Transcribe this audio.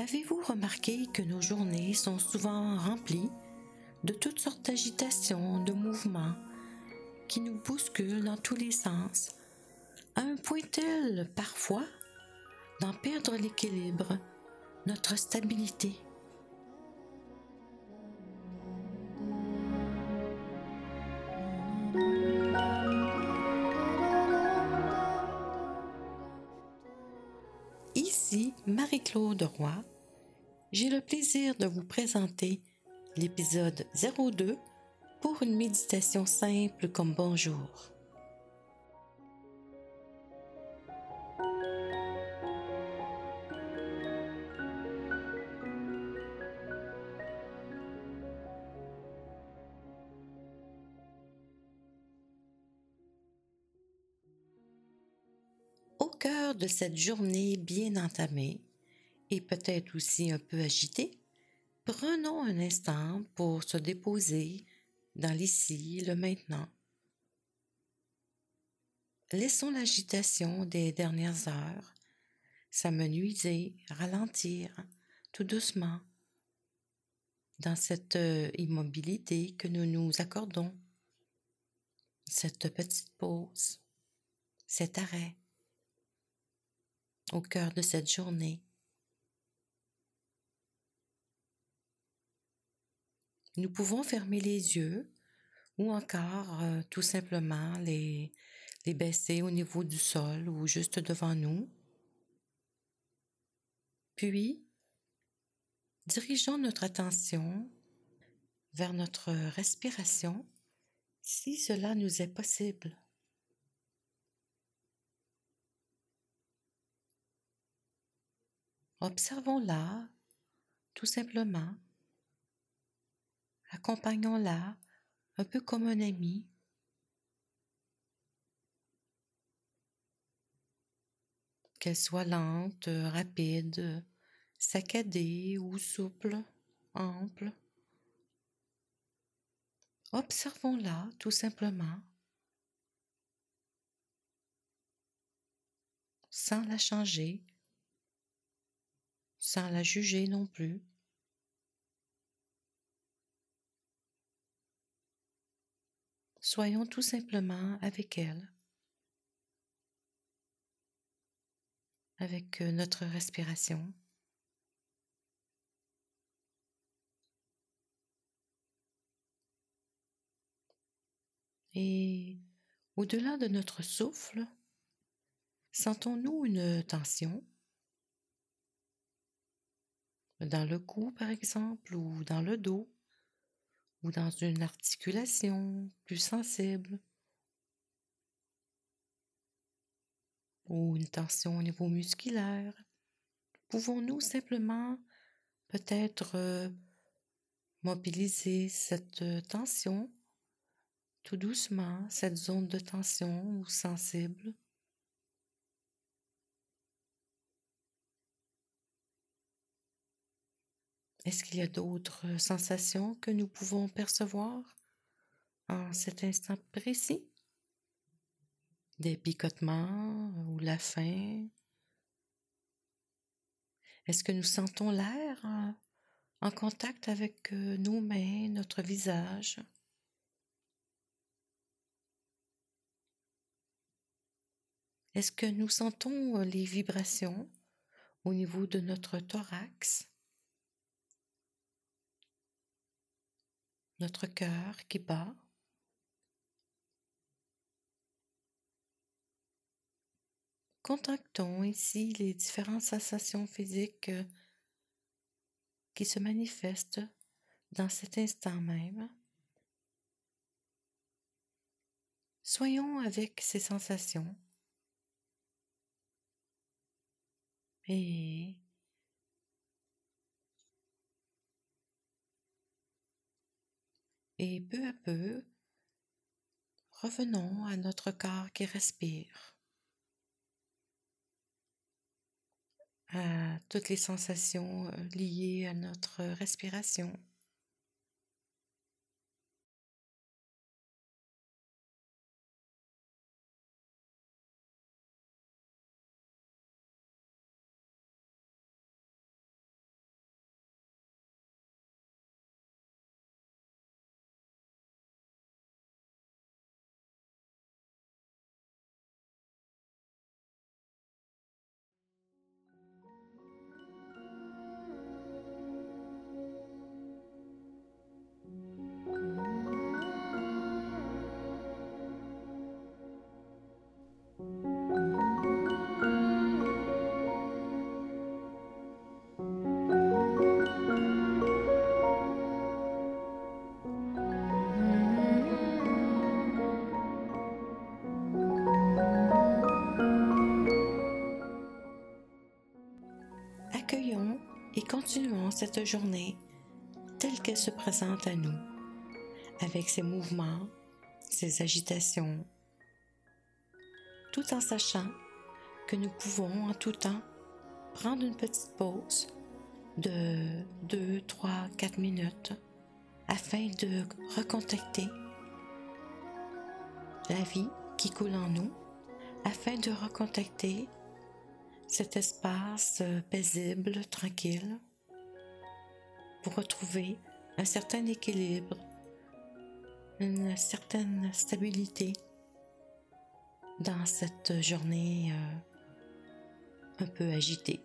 Avez-vous remarqué que nos journées sont souvent remplies de toutes sortes d'agitations, de mouvements qui nous bousculent dans tous les sens, à un point tel parfois d'en perdre l'équilibre, notre stabilité. Marie-Claude Roy. J'ai le plaisir de vous présenter l'épisode 02 pour une méditation simple comme bonjour. Au cœur de cette journée bien entamée et peut-être aussi un peu agitée, Prenons un instant pour se déposer dans l'ici, le maintenant. Laissons l'agitation des dernières heures s'amenuiser, ralentir tout doucement dans cette euh, immobilité que nous nous accordons, cette petite pause, cet arrêt au cœur de cette journée. Nous pouvons fermer les yeux ou encore euh, tout simplement les, les baisser au niveau du sol ou juste devant nous. Puis, dirigeons notre attention vers notre respiration si cela nous est possible. Observons-la tout simplement accompagnons-la un peu comme un ami. Qu'elle soit lente, rapide, saccadée ou souple, ample. Observons-la tout simplement, sans la changer, sans la juger non plus. Soyons tout simplement avec elle, avec euh, notre respiration. Et au-delà de notre souffle, sentons-nous une tension? Dans le cou, par exemple, ou dans le dos? Ou dans une articulation plus sensible ou une tension au niveau musculaire, pouvons-nous simplement peut-être euh, mobiliser cette tension tout doucement, cette zone de tension ou sensible? Est-ce qu'il y a d'autres sensations que nous pouvons percevoir en cet instant précis? Des picotements ou la faim? Est-ce que nous sentons l'air en contact avec nos mains, notre visage? Est-ce que nous sentons les vibrations au niveau de notre thorax? Notre cœur qui bat. Contactons ici les différentes sensations physiques qui se manifestent dans cet instant même. Soyons avec ces sensations et Et peu à peu, revenons à notre corps qui respire, à toutes les sensations euh, liées à notre respiration. Et continuons cette journée telle qu'elle se présente à nous, avec ses mouvements, ses agitations, tout en sachant que nous pouvons en tout temps prendre une petite pause de 2, 3, 4 minutes afin de recontacter la vie qui coule en nous, afin de recontacter cet espace paisible, tranquille, pour retrouver un certain équilibre, une certaine stabilité dans cette journée euh, un peu agitée.